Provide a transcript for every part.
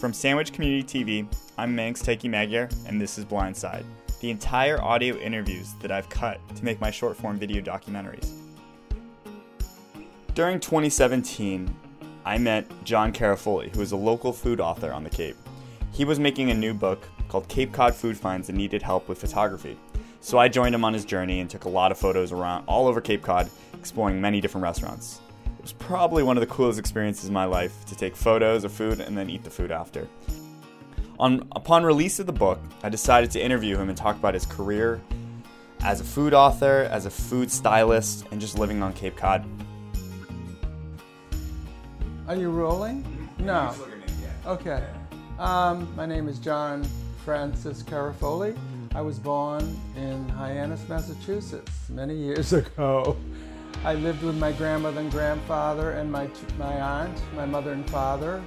From Sandwich Community TV, I'm Manx Taiki Magyar, and this is Blindside, the entire audio interviews that I've cut to make my short form video documentaries. During 2017, I met John Carafoli, who is a local food author on the Cape. He was making a new book called Cape Cod Food Finds and needed help with photography. So I joined him on his journey and took a lot of photos around all over Cape Cod, exploring many different restaurants. Was probably one of the coolest experiences of my life to take photos of food and then eat the food after. On, upon release of the book, I decided to interview him and talk about his career as a food author, as a food stylist, and just living on Cape Cod. Are you rolling? No. Okay. Um, my name is John Francis Carafoli. I was born in Hyannis, Massachusetts, many years ago. I lived with my grandmother and grandfather and my, my aunt, my mother and father.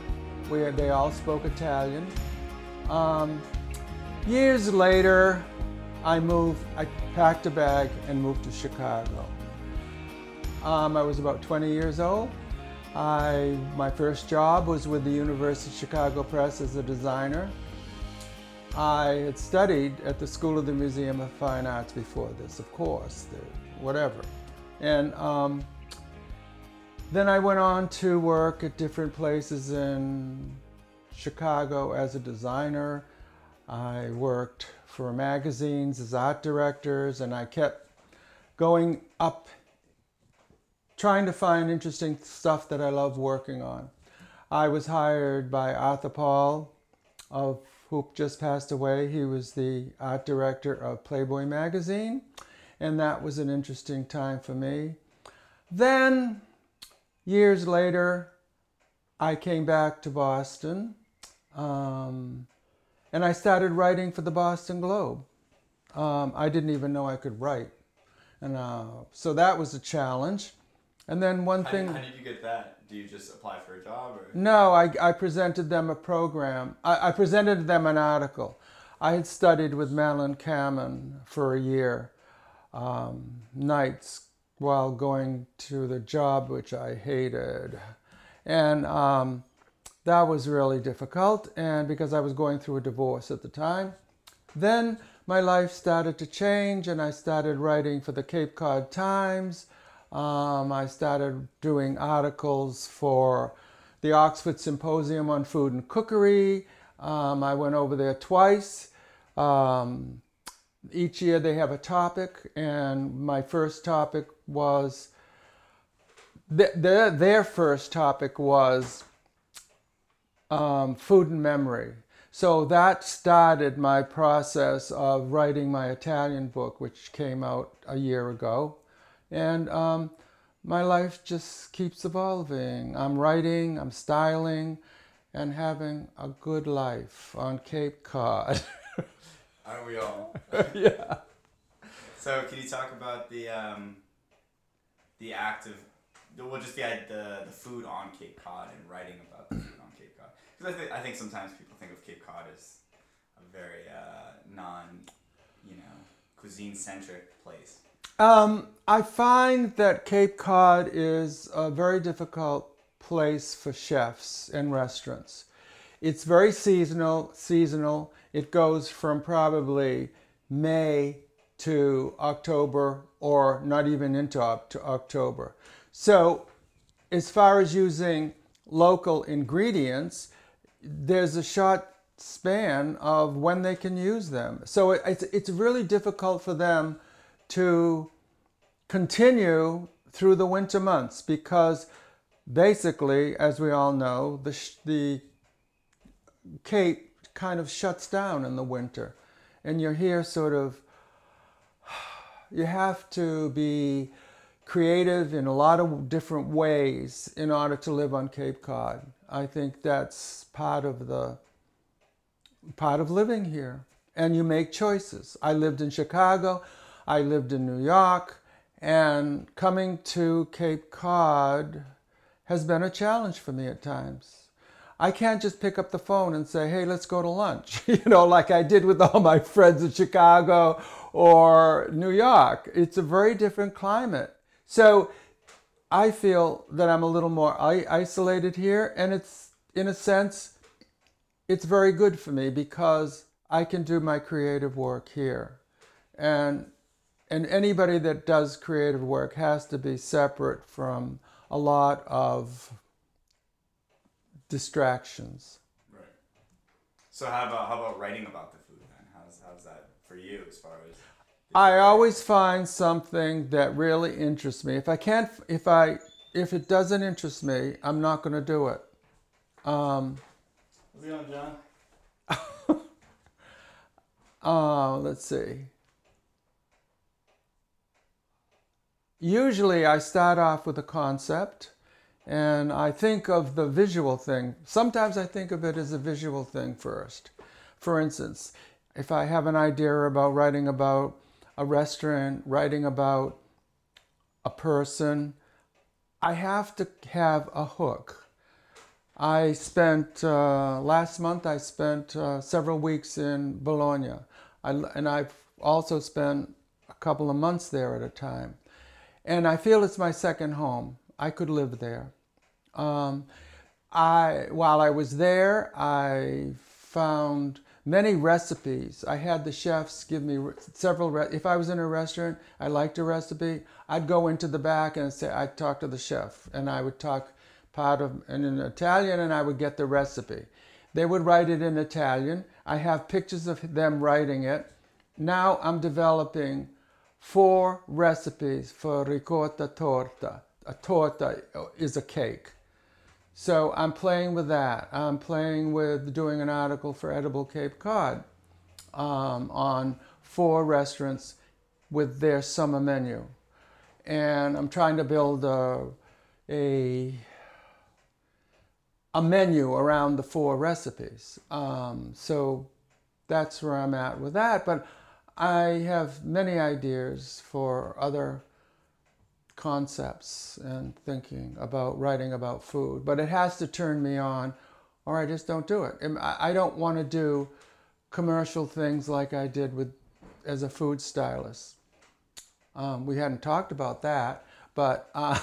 We, they all spoke Italian. Um, years later, I moved, I packed a bag and moved to Chicago. Um, I was about 20 years old. I, my first job was with the University of Chicago Press as a designer. I had studied at the School of the Museum of Fine Arts before this, of course, the, whatever. And um, then I went on to work at different places in Chicago as a designer. I worked for magazines as art directors, and I kept going up, trying to find interesting stuff that I love working on. I was hired by Arthur Paul, of who just passed away. He was the art director of Playboy magazine and that was an interesting time for me. Then, years later, I came back to Boston um, and I started writing for the Boston Globe. Um, I didn't even know I could write. And uh, so that was a challenge. And then one how thing. Did, how did you get that? Do you just apply for a job? Or? No, I, I presented them a program. I, I presented them an article. I had studied with Madeleine Kamman for a year um, nights while going to the job, which I hated. And um, that was really difficult, and because I was going through a divorce at the time. Then my life started to change, and I started writing for the Cape Cod Times. Um, I started doing articles for the Oxford Symposium on Food and Cookery. Um, I went over there twice. Um, each year they have a topic, and my first topic was their, their first topic was um, food and memory. So that started my process of writing my Italian book, which came out a year ago. And um, my life just keeps evolving. I'm writing, I'm styling, and having a good life on Cape Cod. Aren't we all? yeah. So, can you talk about the um, the act of, well, just the, the the food on Cape Cod and writing about the food on Cape Cod? Because I think I think sometimes people think of Cape Cod as a very uh, non, you know, cuisine centric place. Um, I find that Cape Cod is a very difficult place for chefs and restaurants. It's very seasonal. Seasonal. It goes from probably May to October or not even into October. So, as far as using local ingredients, there's a short span of when they can use them. So, it's, it's really difficult for them to continue through the winter months because basically, as we all know, the, the Cape kind of shuts down in the winter. And you're here sort of, you have to be creative in a lot of different ways in order to live on Cape Cod. I think that's part of the part of living here. And you make choices. I lived in Chicago, I lived in New York, and coming to Cape Cod has been a challenge for me at times. I can't just pick up the phone and say, hey, let's go to lunch, you know, like I did with all my friends in Chicago or New York. It's a very different climate. So I feel that I'm a little more isolated here, and it's, in a sense, it's very good for me because I can do my creative work here. And and anybody that does creative work has to be separate from a lot of distractions. Right. So how about how about writing about the food then? How's how's that for you as far as I always find something that really interests me. If I can't, if I, if it doesn't interest me, I'm not going to do it. Um, How's it going, John? uh, let's see. Usually, I start off with a concept, and I think of the visual thing. Sometimes I think of it as a visual thing first. For instance, if I have an idea about writing about a restaurant, writing about a person, I have to have a hook. I spent, uh, last month, I spent uh, several weeks in Bologna. I, and I've also spent a couple of months there at a time. And I feel it's my second home. I could live there. Um, I, while I was there, I found many recipes. I had the chefs give me several. If I was in a restaurant, I liked a recipe, I'd go into the back and say I'd talk to the chef, and I would talk part of in Italian, and I would get the recipe. They would write it in Italian. I have pictures of them writing it. Now I'm developing four recipes for ricotta torta. A torta is a cake. So I'm playing with that. I'm playing with doing an article for Edible Cape Cod um, on four restaurants with their summer menu. And I'm trying to build a, a, a menu around the four recipes. Um, so that's where I'm at with that. But I have many ideas for other concepts and thinking about writing about food, but it has to turn me on or I just don't do it. I don't want to do commercial things like I did with as a food stylist. Um, we hadn't talked about that, but uh,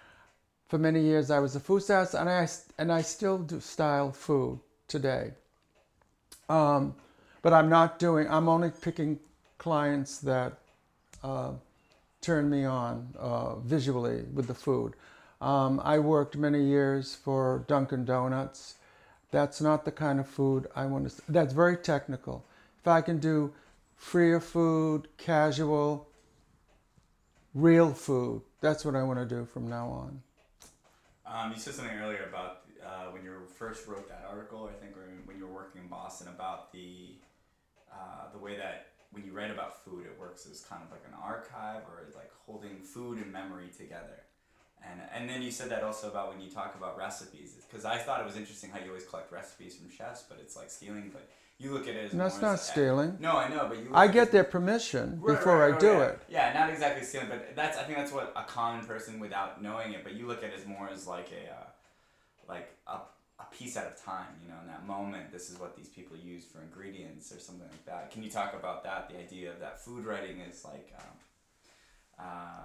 for many years I was a food stylist, and I and I still do style food today. Um, but I'm not doing. I'm only picking clients that uh, turned me on uh, visually with the food. Um, I worked many years for Dunkin' Donuts. That's not the kind of food I want to. That's very technical. If I can do freer food, casual, real food, that's what I want to do from now on. Um, you said something earlier about uh, when you first wrote that article. I think when you were working in Boston about the uh, the way that when you write about food, it works as kind of like an archive or like holding food and memory together. And, and then you said that also about when you talk about recipes, because I thought it was interesting how you always collect recipes from chefs, but it's like stealing. But you look at it as no, it's not as, stealing. No, I know, but you. I get their permission right, before right, right, I do it. Yeah, not exactly stealing, but that's I think that's what a common person without knowing it, but you look at it as more as like a, uh, like a a piece at a time, you know, in that moment, this is what these people use for ingredients or something like that. Can you talk about that? The idea of that food writing is like, um, uh,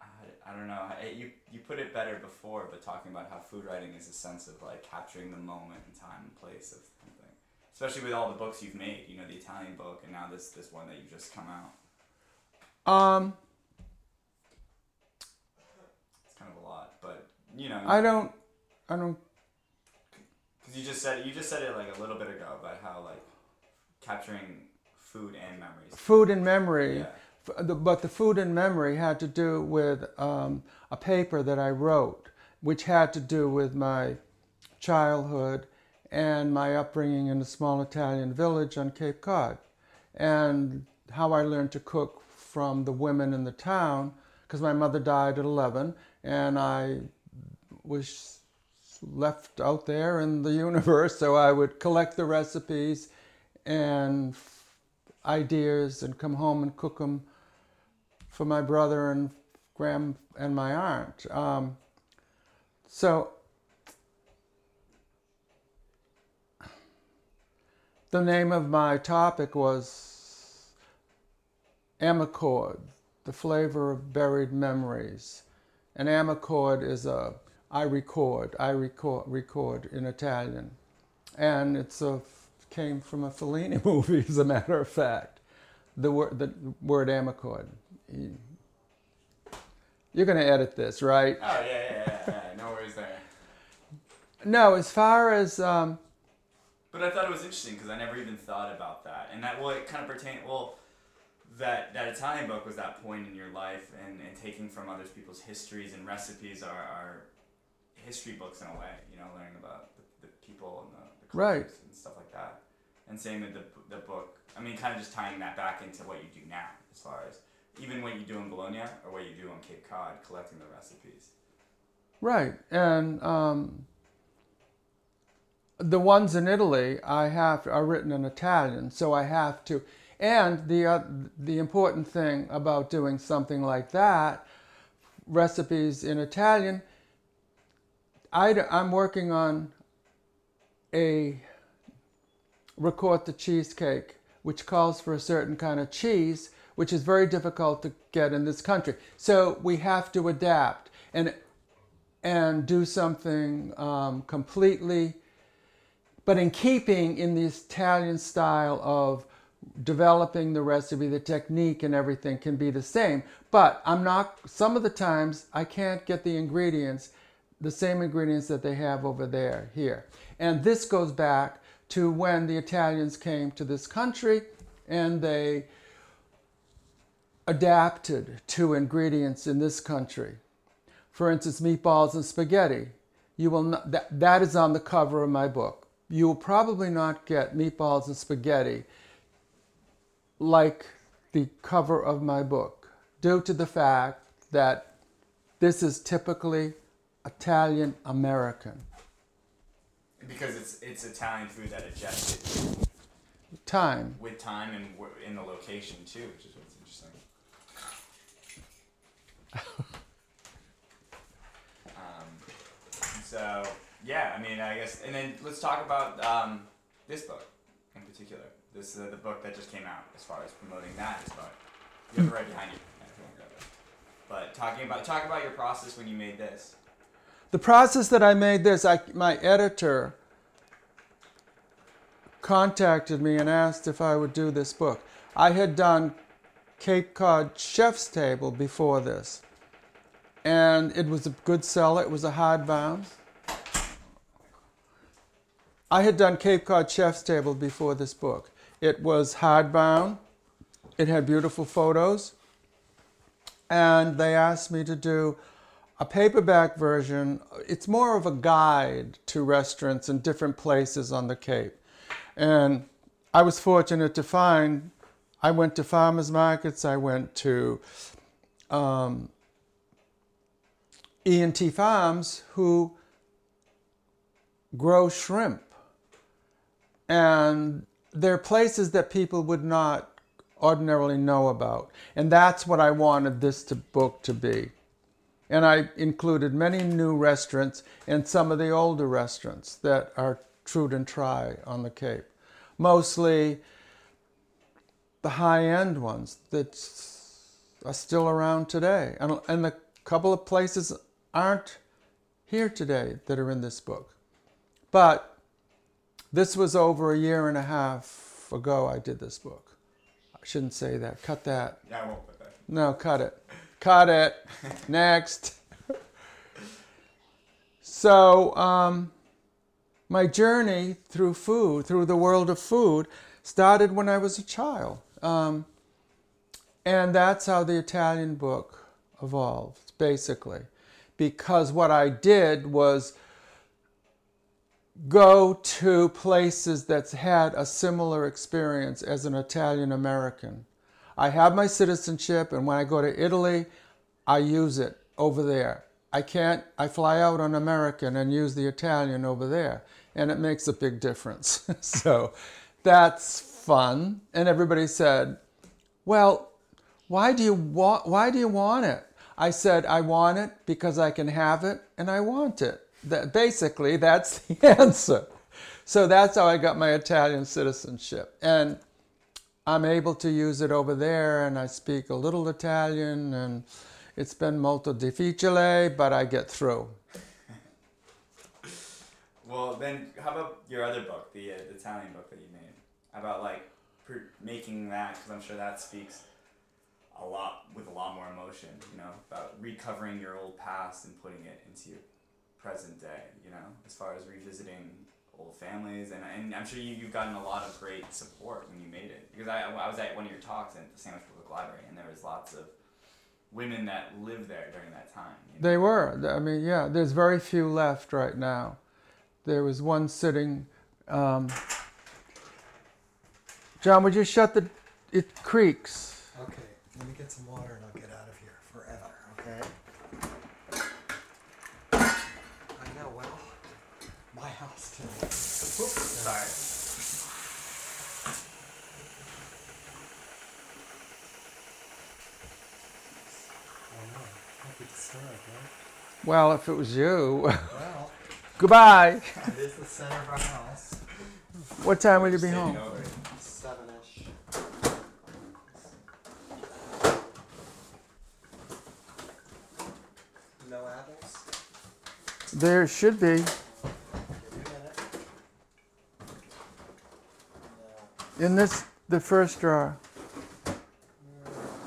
I, I don't know, you, you put it better before, but talking about how food writing is a sense of like capturing the moment and time and place of something. Especially with all the books you've made, you know, the Italian book and now this, this one that you've just come out. Um, it's kind of a lot, but you know. I don't, I don't you just said you just said it like a little bit ago about how like capturing food and memories. Food and memory. Yeah. But the food and memory had to do with um, a paper that I wrote, which had to do with my childhood and my upbringing in a small Italian village on Cape Cod, and how I learned to cook from the women in the town, because my mother died at 11, and I was left out there in the universe. So I would collect the recipes and ideas and come home and cook them for my brother and grand and my aunt. Um, so the name of my topic was Amarcord, the flavor of buried memories. And Amarcord is a I record, I record, record in Italian. and it's a came from a Fellini movie, as a matter of fact. The word the word Amarcord. You're going to edit this, right? Oh yeah, yeah, yeah, yeah. No worries there. No, as far as um, But I thought it was interesting because I never even thought about that, and that well, it kind of pertained. Well, that that Italian book was that point in your life, and, and taking from other people's histories and recipes are, are history books in a way. You know, learning about the, the people and the, the Right. cultures and stuff like that. And same with the the book. I mean, kind of just tying that back into what you do now, as far as even what you do in Bologna or what you do on Cape Cod, collecting the recipes. Right, and um, the ones in Italy I have are written in Italian, so I have to. And the uh, the important thing about doing something like that, recipes in Italian. I, I'm working on a ricotta cheesecake, which calls for a certain kind of cheese, which is very difficult to get in this country. So we have to adapt and and do something um, completely, but in keeping in the Italian style of developing the recipe, the technique and everything can be the same. But I'm not, some of the times I can't get the ingredients, the same ingredients that they have over there, here. And this goes back to when the Italians came to this country and they adapted to ingredients in this country. For instance, meatballs and spaghetti. You will not, that, that is on the cover of my book. You will probably not get meatballs and spaghetti like the cover of my book due to the fact that this is typically Italian American. Because it's it's Italian food that adjusted Time. with time and in the location too, which is what's interesting. um, so yeah, I mean, I guess, and then let's talk about um, this book in particular. This uh, the book that just came out. As far as promoting that, as far you have it right behind you. Yeah, if you want to grab it. But talking about talk about your process when you made this. The process that I made this, I, my editor contacted me and asked if I would do this book. I had done Cape Cod Chef's Table before this, and it was a good seller. It was a hardbound. I had done Cape Cod Chef's Table before this book. It was hardbound. It had beautiful photos, and they asked me to do a paperback version. It's more of a guide to restaurants in different places on the Cape. And I was fortunate to find, I went to farmers markets, I went to um, E&T Farms who grow shrimp. And they're places that people would not ordinarily know about. And that's what I wanted this to, book to be. And I included many new restaurants and some of the older restaurants that are true and try on the Cape. Mostly the high end ones that are still around today. And, and a couple of places aren't here today that are in this book. But this was over a year and a half ago I did this book. I shouldn't say that. Cut that. Yeah, I won't put that. No, cut it. Cut it. Next. So, um, my journey through food, through the world of food, started when I was a child. Um, and that's how the Italian book evolved, basically. Because what I did was go to places that's had a similar experience as an Italian American. I have my citizenship, and when I go to Italy, I use it over there. I can't, I fly out on American and use the Italian over there, and it makes a big difference. so that's fun. And everybody said, Well, why do you want why do you want it? I said, I want it because I can have it and I want it. That basically that's the answer. So that's how I got my Italian citizenship. And I'm able to use it over there and I speak a little Italian and it's been molto difficile, but I get through. Well, then how about your other book, the, uh, the Italian book that you made about like making that? Because I'm sure that speaks a lot with a lot more emotion. You know, about recovering your old past and putting it into your present day. You know, as far as revisiting old families, and, and I'm sure you, you've gotten a lot of great support when you made it. Because I, I was at one of your talks at the Sandwich Public Library, and there was lots of women that lived there during that time. you know? They were. I mean, yeah, there's very few left right now. There was one sitting. Um, John, would you shut the. It creaks. Okay, let me get some water and I'll get out of here forever, okay? I know, well, my house too. Oops, Sorry. I know, can't be disturbed, right? Well, if it was you. Well, Goodbye. it is the center of our house. What time will you be home? Seven-ish. No apples? There should be. Give me a minute. No. In this, the first drawer.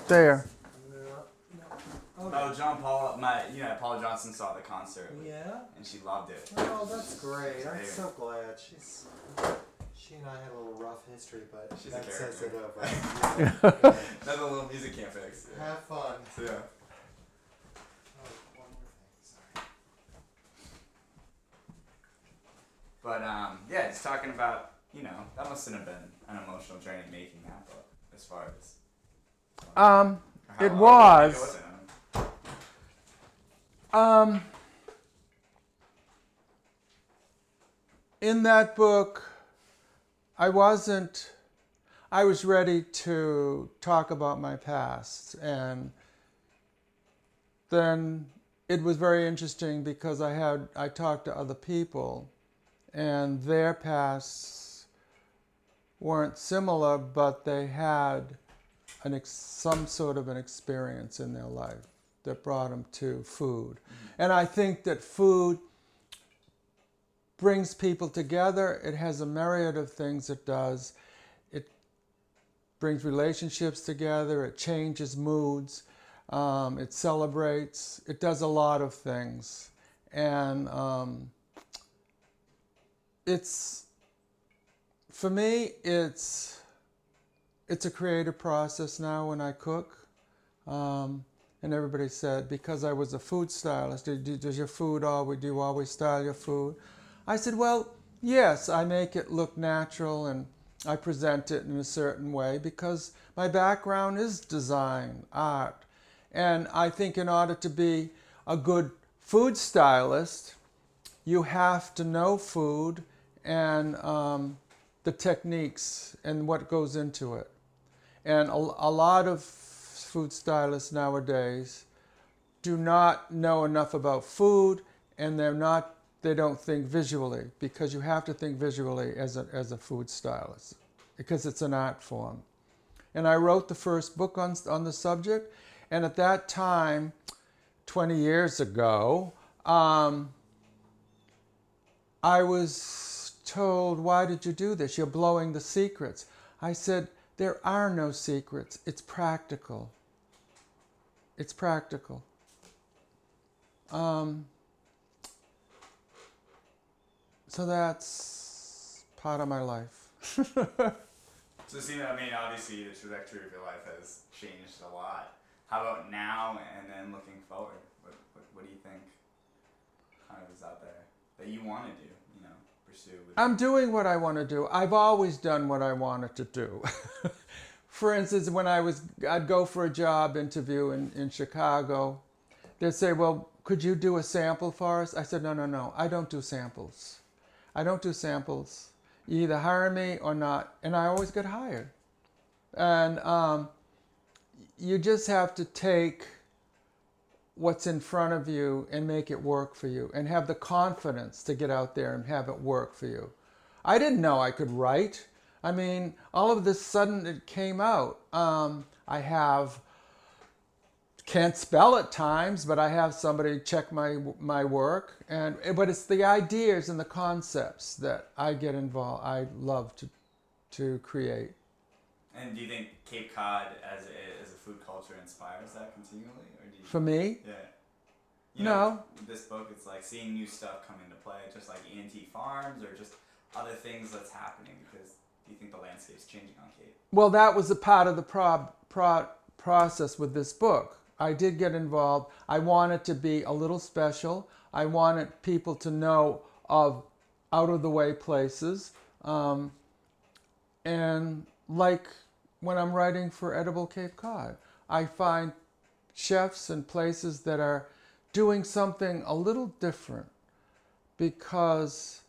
There. No. No. Oh, John Paul, my you know Paula Johnson saw the concert Yeah? and she loved it. Oh, that's great. I'm so glad. She's she and I had a little rough history, but She's a that says it character. over. Another little music can't fix. Yeah. Have fun. So yeah. Oh, one more thing. Sorry. But um, yeah, it's talking about you know that must have been an emotional journey making that book as far as. Um, It was. big it? Um, in that book, I wasn't, I was ready to talk about my past. And then it was very interesting because I had, I talked to other people and their pasts weren't similar, but they had an some sort of an experience in their life that brought them to food. And I think that food brings people together. It has a myriad of things it does. It brings relationships together, it changes moods, um, it celebrates, it does a lot of things. And um, it's, for me, it's, it's a creative process now when I cook. Um, and everybody said, because I was a food stylist, do, do, does your food always, do you always style your food? I said, well, yes, I make it look natural and I present it in a certain way because my background is design, art. And I think in order to be a good food stylist, you have to know food and um, the techniques and what goes into it. And a, a lot of food stylists nowadays do not know enough about food and they're not they don't think visually because you have to think visually as a, as a food stylist because it's an art form. And I wrote the first book on, on the subject, and at that time, 20 years ago, um, I was told, Why did you do this? You're blowing the secrets. I said, There are no secrets, it's practical. It's practical. Um, so that's part of my life. So see, I mean, obviously the trajectory of your life has changed a lot. How about now and then looking forward? What, what, what do you think kind of is out there that you want to do, you know, pursue? I'm doing what I want to do. I've always done what I wanted to do. for instance, when I was, I'd go for a job interview in, in Chicago. They'd say, Well, could you do a sample for us? I said, No, no, no. I don't do samples. I don't do samples. You either hire me or not. And I always get hired. And um, you just have to take what's in front of you and make it work for you and have the confidence to get out there and have it work for you. I didn't know I could write. I mean, all of this sudden it came out. Um, I have can't spell at times, but I have somebody check my my work, and but it's the ideas and the concepts that I get involved. I love to to create. And do you think Cape Cod as a, as a food culture inspires that continually, or do you? For me, Yeah. You No. Know, this book, it's like seeing new stuff come into play, just like ENT farms or just other things that's happening. Because do you think the landscape's changing on Cape? Well, that was a part of the pro- pro- process with this book. I did get involved. I wanted to be a little special. I wanted people to know of out of the way places. Um, and like when I'm writing for Edible Cape Cod, I find chefs and places that are doing something a little different because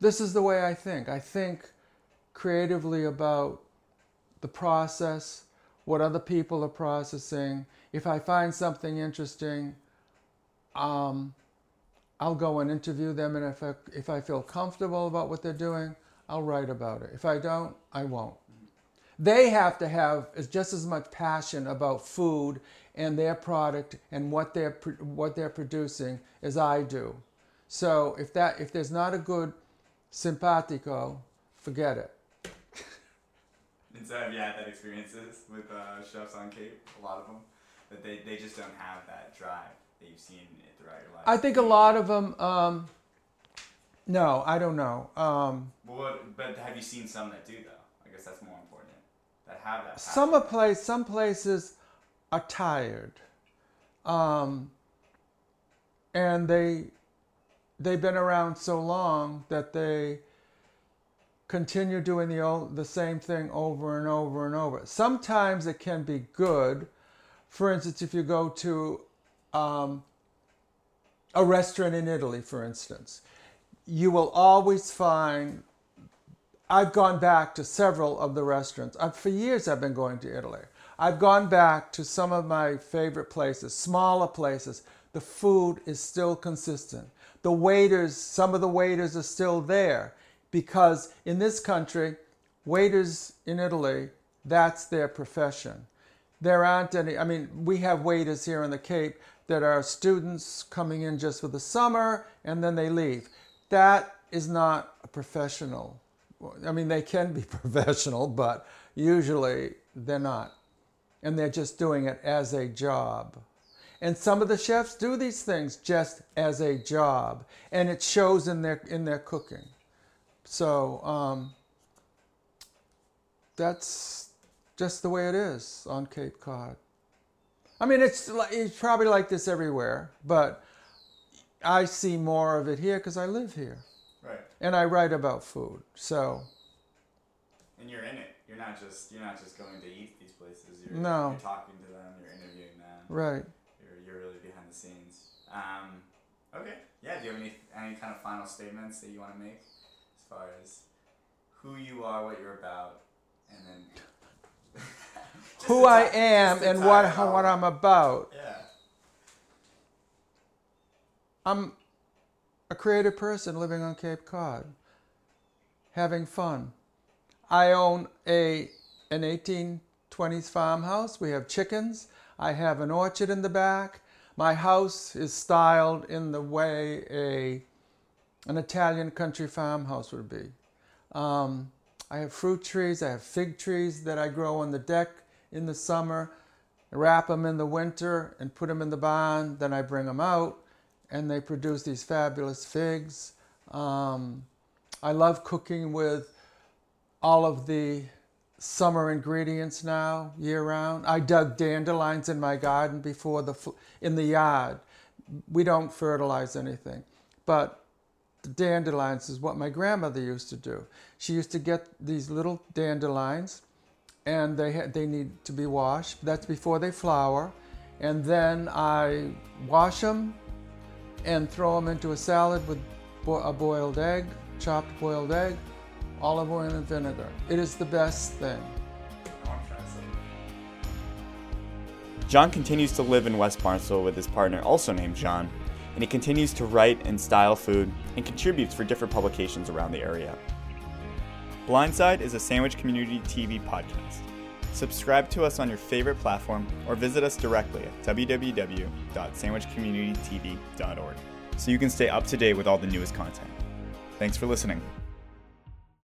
this is the way I think. I think creatively about the process, what other people are processing. If I find something interesting, um, I'll go and interview them, and if I, if I feel comfortable about what they're doing, I'll write about it. If I don't, I won't. They have to have just as much passion about food and their product and what they're what they're producing as I do. So if that if there's not a good simpatico, forget it. And so I've you had that experiences with uh, chefs on Cape? A lot of them that they, they just don't have that drive that you've seen throughout your life. I think a lot of them. Um, no, I don't know. Um, But what, but have you seen some that do though? I guess that's more important. That have that. some passion. place, some places are tired, um, and they they've been around so long that they continue doing the the same thing over and over and over. Sometimes it can be good. For instance, if you go to um, a restaurant in Italy, for instance, you will always find I've gone back to several of the restaurants. i for years, I've been going to Italy. I've gone back to some of my favorite places, smaller places. The food is still consistent. The waiters, some of the waiters are still there because in this country, waiters in Italy, that's their profession. There aren't any, I mean, we have waiters here in the Cape that are students coming in just for the summer and then they leave. That is not a professional I mean, they can be professional, but usually they're not. And they're just doing it as a job. And some of the chefs do these things just as a job, and it shows in their in their cooking. So um, that's just the way it is on Cape Cod. I mean, it's it's probably like this everywhere, but I see more of it here because I live here Right. and I write about food. So And you're in it. You're not just you're not just going to eat these places. You're, No. You're talking to them. You're interviewing them. right. You're, you're really behind the scenes. Um, okay. Yeah. Do you have any any kind of final statements that you want to make far as who you are, what you're about, and then Who I am and what how, what. I'm about. Yeah. I'm a creative person living on Cape Cod, having fun. I own a an 1820s farmhouse. We have chickens. I have an orchard in the back. My house is styled in the way a an Italian country farmhouse would be. Um, I have fruit trees. I have fig trees that I grow on the deck in the summer. Wrap them in the winter and put them in the barn. Then I bring them out, and they produce these fabulous figs. Um, I love cooking with all of the summer ingredients now, year round. I dug dandelions in my garden before the in the yard. We don't fertilize anything, but the dandelions is what my grandmother used to do. She used to get these little dandelions, and they they need to be washed. That's before they flower, and then I wash them and throw them into a salad with bo- a boiled egg, chopped boiled egg, olive oil and vinegar. It is the best thing. John continues to live in West Barnstable with his partner, also named John, and he continues to write and style food and contributes for different publications around the area. Blindside is a Sandwich Community TV podcast. Subscribe to us on your favorite platform or visit us directly at www.sandwichcommunitytv.org so you can stay up to date with all the newest content. Thanks for listening.